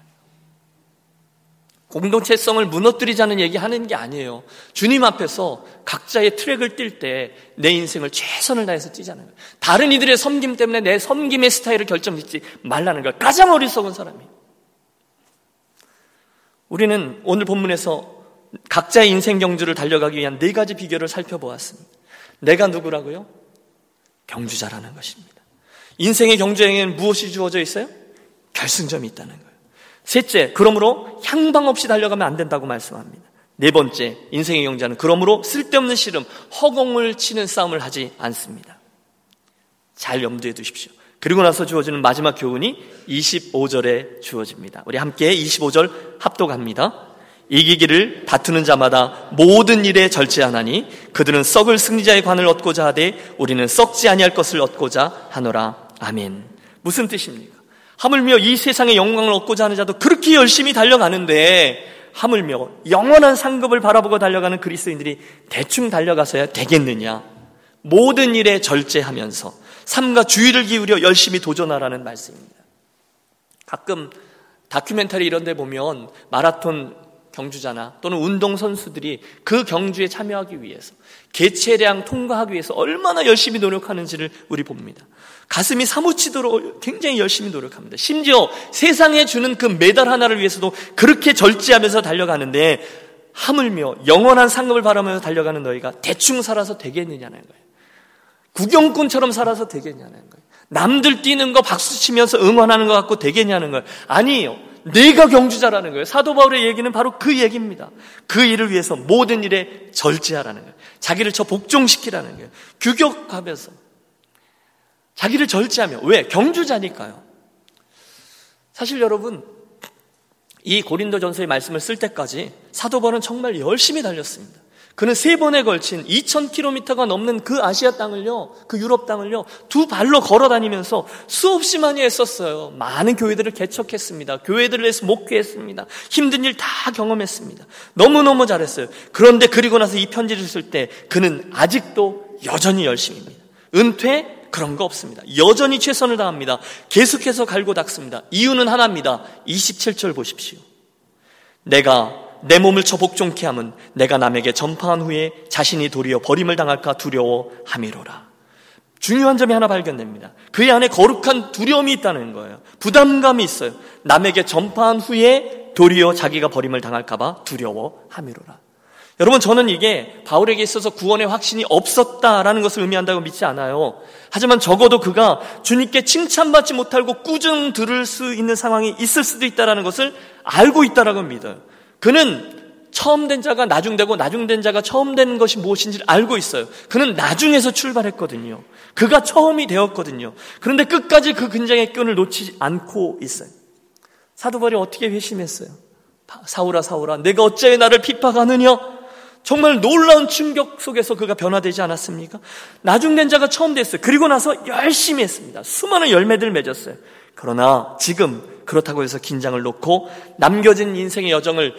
공동체성을 무너뜨리자는 얘기 하는 게 아니에요. 주님 앞에서 각자의 트랙을 뛸 때 내 인생을 최선을 다해서 뛰자는 거예요. 다른 이들의 섬김 때문에 내 섬김의 스타일을 결정짓지 말라는 거예요. 가장 어리석은 사람이. 우리는 오늘 본문에서 각자의 인생 경주를 달려가기 위한 네 가지 비결을 살펴보았습니다. 내가 누구라고요? 경주자라는 것입니다. 인생의 경주에는 무엇이 주어져 있어요? 결승점이 있다는 거예요. 셋째, 그러므로 향방 없이 달려가면 안 된다고 말씀합니다. 네 번째, 인생의 경자는 그러므로 쓸데없는 씨름, 허공을 치는 싸움을 하지 않습니다. 잘 염두에 두십시오. 그리고 나서 주어지는 마지막 교훈이 25절에 주어집니다. 우리 함께 25절 합독합니다. 이기기를 다투는 자마다 모든 일에 절제하나니 그들은 썩을 승리자의 관을 얻고자 하되 우리는 썩지 아니할 것을 얻고자 하노라. 아멘. 무슨 뜻입니까? 하물며 이 세상의 영광을 얻고자 하는 자도 그렇게 열심히 달려가는데 하물며 영원한 상급을 바라보고 달려가는 그리스도인들이 대충 달려가서야 되겠느냐? 모든 일에 절제하면서 삶과 주의를 기울여 열심히 도전하라는 말씀입니다. 가끔 다큐멘터리 이런 데 보면 마라톤 경주자나 또는 운동 선수들이 그 경주에 참여하기 위해서 개체량 통과하기 위해서 얼마나 열심히 노력하는지를 우리 봅니다. 가슴이 사무치도록 굉장히 열심히 노력합니다. 심지어 세상에 주는 그 메달 하나를 위해서도 그렇게 절제하면서 달려가는데 하물며 영원한 상급을 바라면서 달려가는 너희가 대충 살아서 되겠느냐는 거예요. 구경꾼처럼 살아서 되겠냐는 거예요. 남들 뛰는 거 박수 치면서 응원하는 것 같고 되겠냐는 거예요. 아니에요. 내가 경주자라는 거예요. 사도 바울의 얘기는 바로 그 얘기입니다. 그 일을 위해서 모든 일에 절제하라는 거예요. 자기를 저 복종시키라는 거예요. 규격하면서. 자기를 절제하며. 왜? 경주자니까요. 사실 여러분, 이 고린도 전서의 말씀을 쓸 때까지 사도 바울은 정말 열심히 달렸습니다. 그는 세 번에 걸친 2,000km가 넘는 그 아시아 땅을요, 그 유럽 땅을요, 두 발로 걸어 다니면서 수없이 많이 했었어요. 많은 교회들을 개척했습니다. 교회들을 위해서 목회했습니다. 힘든 일 다 경험했습니다. 너무너무 잘했어요. 그런데 그리고 나서 이 편지를 쓸 때 그는 아직도 여전히 열심입니다. 은퇴? 그런 거 없습니다. 여전히 최선을 다합니다. 계속해서 갈고 닦습니다. 이유는 하나입니다. 27절 보십시오. 내가 내 몸을 처복종케 함은 내가 남에게 전파한 후에 자신이 도리어 버림을 당할까 두려워함이로라. 중요한 점이 하나 발견됩니다. 그의 안에 거룩한 두려움이 있다는 거예요. 부담감이 있어요. 남에게 전파한 후에 도리어 자기가 버림을 당할까봐 두려워함이로라. 여러분 저는 이게 바울에게 있어서 구원의 확신이 없었다라는 것을 의미한다고 믿지 않아요. 하지만 적어도 그가 주님께 칭찬받지 못하고 꾸중 들을 수 있는 상황이 있을 수도 있다라는 것을 알고 있다라고 믿어요. 그는 처음 된 자가 나중되고 나중된 자가 처음 된 것이 무엇인지를 알고 있어요. 그는 나중에서 출발했거든요. 그가 처음이 되었거든요. 그런데 끝까지 그 근장의 끈을 놓지 않고 있어요. 사도바리 어떻게 회심했어요? 사울아 사울아 내가 어째 나를 핍박하느냐? 정말 놀라운 충격 속에서 그가 변화되지 않았습니까? 나중된 자가 처음 됐어요. 그리고 나서 열심히 했습니다. 수많은 열매들을 맺었어요. 그러나 지금 그렇다고 해서 긴장을 놓고 남겨진 인생의 여정을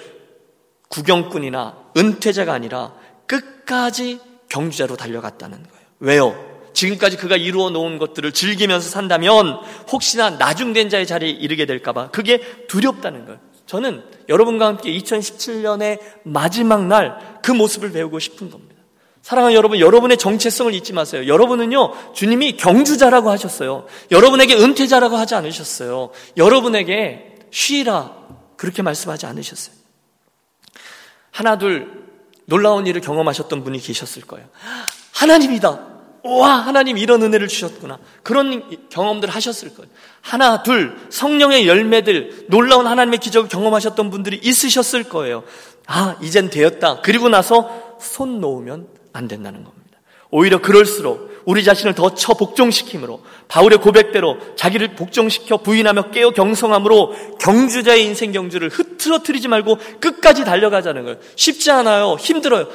구경꾼이나 은퇴자가 아니라 끝까지 경주자로 달려갔다는 거예요. 왜요? 지금까지 그가 이루어 놓은 것들을 즐기면서 산다면 혹시나 나중된 자의 자리에 이르게 될까봐 그게 두렵다는 거예요. 저는 여러분과 함께 2017년의 마지막 날 그 모습을 배우고 싶은 겁니다. 사랑하는 여러분, 여러분의 정체성을 잊지 마세요. 여러분은요, 주님이 경주자라고 하셨어요. 여러분에게 은퇴자라고 하지 않으셨어요. 여러분에게 쉬라. 그렇게 말씀하지 않으셨어요. 하나, 둘, 놀라운 일을 경험하셨던 분이 계셨을 거예요. 하나님이다. 와, 하나님 이런 은혜를 주셨구나. 그런 경험들을 하셨을 거예요. 하나, 둘, 성령의 열매들, 놀라운 하나님의 기적을 경험하셨던 분들이 있으셨을 거예요. 아, 이젠 되었다. 그리고 나서 손 놓으면 안 된다는 겁니다. 오히려 그럴수록 우리 자신을 더 처 복종시킴으로 바울의 고백대로 자기를 복종시켜 부인하며 깨어 경성함으로 경주자의 인생 경주를 흐트러뜨리지 말고 끝까지 달려가자는 거예요. 쉽지 않아요. 힘들어요.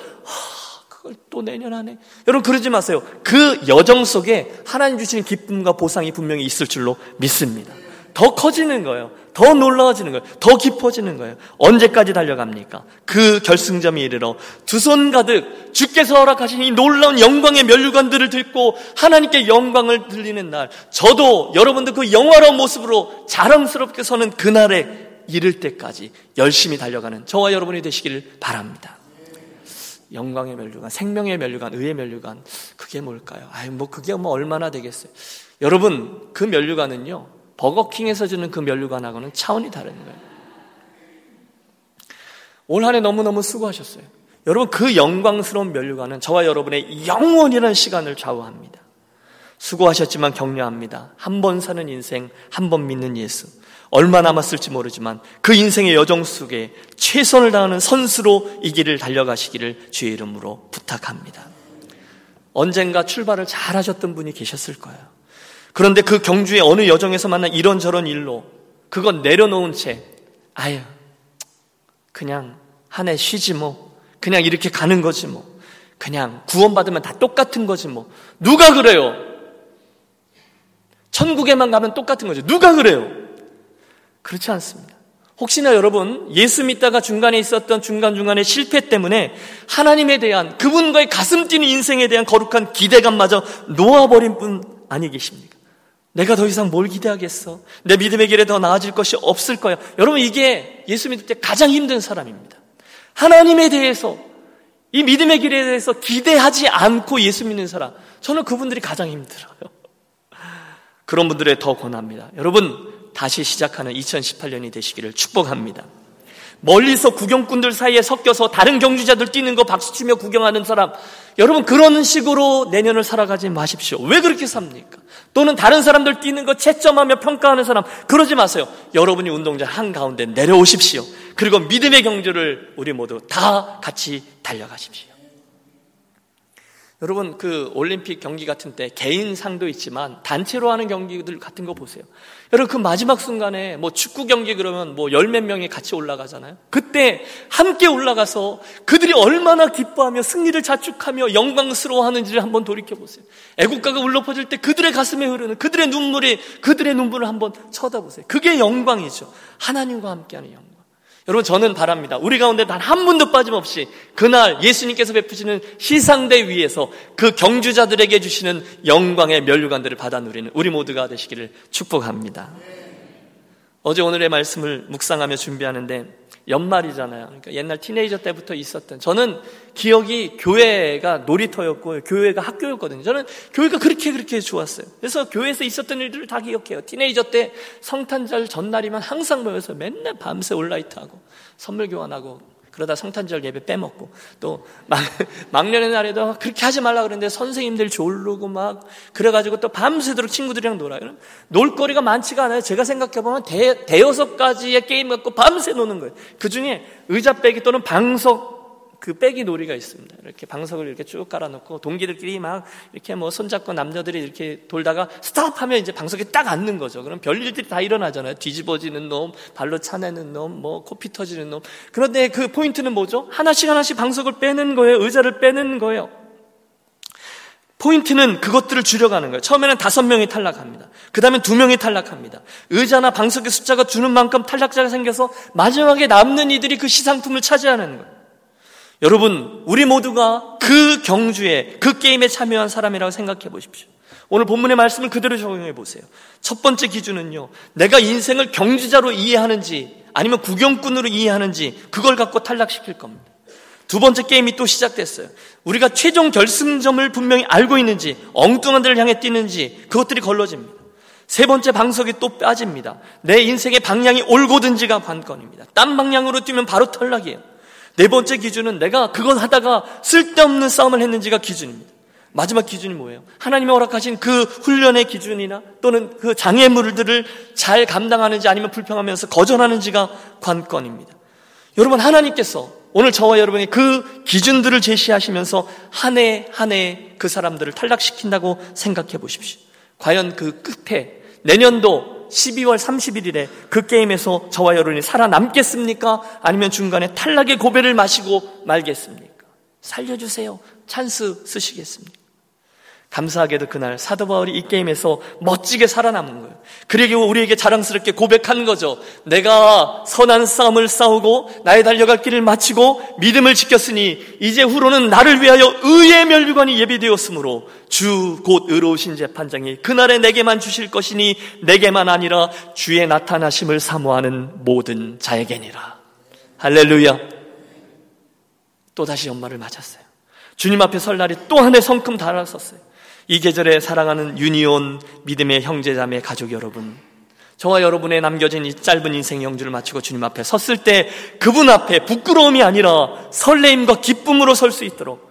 하, 그걸 또 내년 안에. 여러분 그러지 마세요. 그 여정 속에 하나님 주시는 기쁨과 보상이 분명히 있을 줄로 믿습니다. 더 커지는 거예요. 더 놀라워지는 거예요. 더 깊어지는 거예요. 언제까지 달려갑니까? 그 결승점에 이르러 두 손 가득 주께서 허락하신 이 놀라운 영광의 면류관들을 듣고 하나님께 영광을 들리는 날, 저도 여러분들 그 영화로운 모습으로 자랑스럽게 서는 그날에 이를 때까지 열심히 달려가는 저와 여러분이 되시기를 바랍니다. 영광의 면류관, 생명의 면류관, 의의 면류관, 그게 뭘까요? 아유, 뭐 그게 뭐 얼마나 되겠어요? 여러분, 그 면류관은요, 버거킹에서 주는 그 면류관하고는 차원이 다른 거예요. 올 한해 너무너무 수고하셨어요. 여러분 그 영광스러운 면류관은 저와 여러분의 영원이라는 시간을 좌우합니다. 수고하셨지만 격려합니다. 한 번 사는 인생, 한 번 믿는 예수. 얼마 남았을지 모르지만 그 인생의 여정 속에 최선을 다하는 선수로 이 길을 달려가시기를 주의 이름으로 부탁합니다. 언젠가 출발을 잘 하셨던 분이 계셨을 거예요. 그런데 그 경주의 어느 여정에서 만난 이런저런 일로 그건 내려놓은 채 아유 그냥 한 해 쉬지 뭐 그냥 이렇게 가는 거지 뭐 그냥 구원받으면 다 똑같은 거지 뭐 누가 그래요? 천국에만 가면 똑같은 거죠. 누가 그래요? 그렇지 않습니다. 혹시나 여러분 예수 믿다가 중간에 있었던 중간중간에 실패 때문에 하나님에 대한 그분과의 가슴 뛰는 인생에 대한 거룩한 기대감마저 놓아버린 분 아니 계십니까? 내가 더 이상 뭘 기대하겠어? 내 믿음의 길에 더 나아질 것이 없을 거야. 여러분 이게 예수 믿을 때 가장 힘든 사람입니다. 하나님에 대해서 이 믿음의 길에 대해서 기대하지 않고 예수 믿는 사람 저는 그분들이 가장 힘들어요. 그런 분들에 더 권합니다. 여러분 다시 시작하는 2018년이 되시기를 축복합니다. 멀리서 구경꾼들 사이에 섞여서 다른 경주자들 뛰는 거 박수치며 구경하는 사람, 여러분 그런 식으로 내년을 살아가지 마십시오. 왜 그렇게 삽니까? 또는 다른 사람들 뛰는 거 채점하며 평가하는 사람, 그러지 마세요. 여러분이 운동장 한가운데 내려오십시오. 그리고 믿음의 경주를 우리 모두 다 같이 달려가십시오. 여러분 그 올림픽 경기 같은 때 개인 상도 있지만 단체로 하는 경기들 같은 거 보세요. 여러분 그 마지막 순간에 뭐 축구 경기 그러면 뭐 열 몇 명이 같이 올라가잖아요. 그때 함께 올라가서 그들이 얼마나 기뻐하며 승리를 자축하며 영광스러워하는지를 한번 돌이켜 보세요. 애국가가 울려 퍼질 때 그들의 가슴에 흐르는 그들의 눈물이 그들의 눈물을 한번 쳐다보세요. 그게 영광이죠. 하나님과 함께하는 영광. 여러분 저는 바랍니다. 우리 가운데 단 한 분도 빠짐없이 그날 예수님께서 베푸시는 시상대 위에서 그 경주자들에게 주시는 영광의 면류관들을 받아 누리는 우리 모두가 되시기를 축복합니다. 어제 오늘의 말씀을 묵상하며 준비하는데 연말이잖아요. 그러니까 옛날 티네이저 때부터 있었던 저는 기억이 교회가 놀이터였고 교회가 학교였거든요. 저는 교회가 그렇게 그렇게 좋았어요. 그래서 교회에서 있었던 일들을 다 기억해요. 티네이저 때 성탄절 전날이면 항상 모여서 맨날 밤새 올라이트 하고 선물 교환하고 그러다 성탄절 예배 빼먹고 또 막, 막년의 날에도 그렇게 하지 말라 그러는데 선생님들 졸르고 막 그래가지고 또 밤새도록 친구들이랑 놀아요. 놀거리가 많지가 않아요. 제가 생각해보면 대, 대여섯 가지의 게임 갖고 밤새 노는 거예요. 그 중에 의자 빼기 또는 방석 그 빼기 놀이가 있습니다. 이렇게 방석을 이렇게 쭉 깔아놓고 동기들끼리 막 이렇게 뭐 손잡고 남자들이 이렇게 돌다가 stop 하면 이제 방석에 딱 앉는 거죠. 그럼 별일들이 다 일어나잖아요. 뒤집어지는 놈, 발로 차내는 놈, 뭐 코피 터지는 놈. 그런데 그 포인트는 뭐죠? 하나씩 하나씩 방석을 빼는 거예요. 의자를 빼는 거예요. 포인트는 그것들을 줄여가는 거예요. 처음에는 다섯 명이 탈락합니다. 그 다음에 두 명이 탈락합니다. 의자나 방석의 숫자가 주는 만큼 탈락자가 생겨서 마지막에 남는 이들이 그 시상품을 차지하는 거예요. 여러분, 우리 모두가 그 경주에, 그 게임에 참여한 사람이라고 생각해 보십시오. 오늘 본문의 말씀을 그대로 적용해 보세요. 첫 번째 기준은요, 내가 인생을 경주자로 이해하는지, 아니면 구경꾼으로 이해하는지, 그걸 갖고 탈락시킬 겁니다. 두 번째 게임이 또 시작됐어요. 우리가 최종 결승점을 분명히 알고 있는지, 엉뚱한 데를 향해 뛰는지, 그것들이 걸러집니다. 세 번째 방석이 또 빠집니다. 내 인생의 방향이 옳고든지가 관건입니다. 딴 방향으로 뛰면 바로 탈락이에요. 네 번째 기준은 내가 그것 하다가 쓸데없는 싸움을 했는지가 기준입니다. 마지막 기준이 뭐예요? 하나님이 허락하신 그 훈련의 기준이나 또는 그 장애물들을 잘 감당하는지 아니면 불평하면서 거절하는지가 관건입니다. 여러분 하나님께서 오늘 저와 여러분이 그 기준들을 제시하시면서 한 해 한 해 그 사람들을 탈락시킨다고 생각해 보십시오. 과연 그 끝에 내년도 12월 31일에 그 게임에서 저와 여러분이 살아남겠습니까? 아니면 중간에 탈락의 고배를 마시고 말겠습니까? 살려주세요. 찬스 쓰시겠습니까? 감사하게도 그날 사도 바울이 이 게임에서 멋지게 살아남은 거예요. 그리고 우리에게 자랑스럽게 고백한 거죠. 내가 선한 싸움을 싸우고 나의 달려갈 길을 마치고 믿음을 지켰으니 이제 후로는 나를 위하여 의의 멸류관이 예비되었으므로 주 곧 의로우신 재판장이 그날에 내게만 주실 것이니 내게만 아니라 주의 나타나심을 사모하는 모든 자에게니라. 할렐루야. 또다시 연말을 맞았어요. 주님 앞에 설 날이 또 한 해 성큼 달아섰어요. 이 계절에 사랑하는 유니온 믿음의 형제자매 가족 여러분, 저와 여러분의 남겨진 이 짧은 인생 영주를 마치고 주님 앞에 섰을 때 그분 앞에 부끄러움이 아니라 설레임과 기쁨으로 설 수 있도록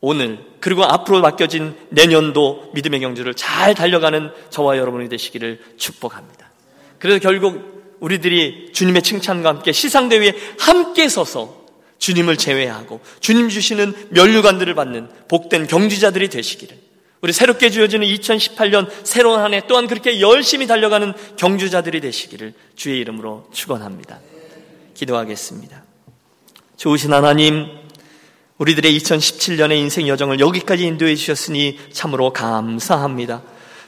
오늘 그리고 앞으로 맡겨진 내년도 믿음의 경주를 잘 달려가는 저와 여러분이 되시기를 축복합니다. 그래서 결국 우리들이 주님의 칭찬과 함께 시상대 위에 함께 서서 주님을 제외하고 주님 주시는 면류관들을 받는 복된 경주자들이 되시기를 우리 새롭게 주어지는 2018년 새로운 한 해 또한 그렇게 열심히 달려가는 경주자들이 되시기를 주의 이름으로 축원합니다. 기도하겠습니다. 좋으신 하나님, 우리들의 2017년의 인생 여정을 여기까지 인도해 주셨으니 참으로 감사합니다.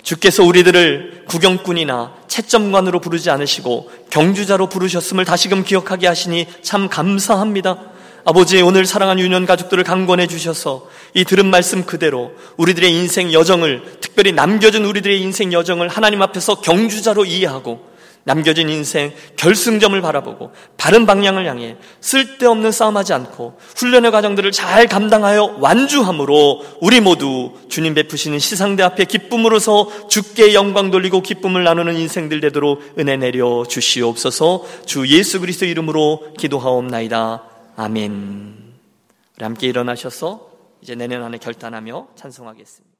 주께서 우리들을 구경꾼이나 채점관으로 부르지 않으시고 경주자로 부르셨음을 다시금 기억하게 하시니 참 감사합니다. 아버지 오늘 사랑하는 유년 가족들을 강권해 주셔서 이 들은 말씀 그대로 우리들의 인생 여정을 특별히 남겨진 우리들의 인생 여정을 하나님 앞에서 경주자로 이해하고 남겨진 인생 결승점을 바라보고 바른 방향을 향해 쓸데없는 싸움하지 않고 훈련의 과정들을 잘 감당하여 완주함으로 우리 모두 주님 베푸시는 시상대 앞에 기쁨으로서 주께 영광 돌리고 기쁨을 나누는 인생들 되도록 은혜 내려 주시옵소서 주 예수 그리스도 이름으로 기도하옵나이다. 아멘. 우리 함께 일어나셔서 이제 내년 안에 결단하며 찬송하겠습니다.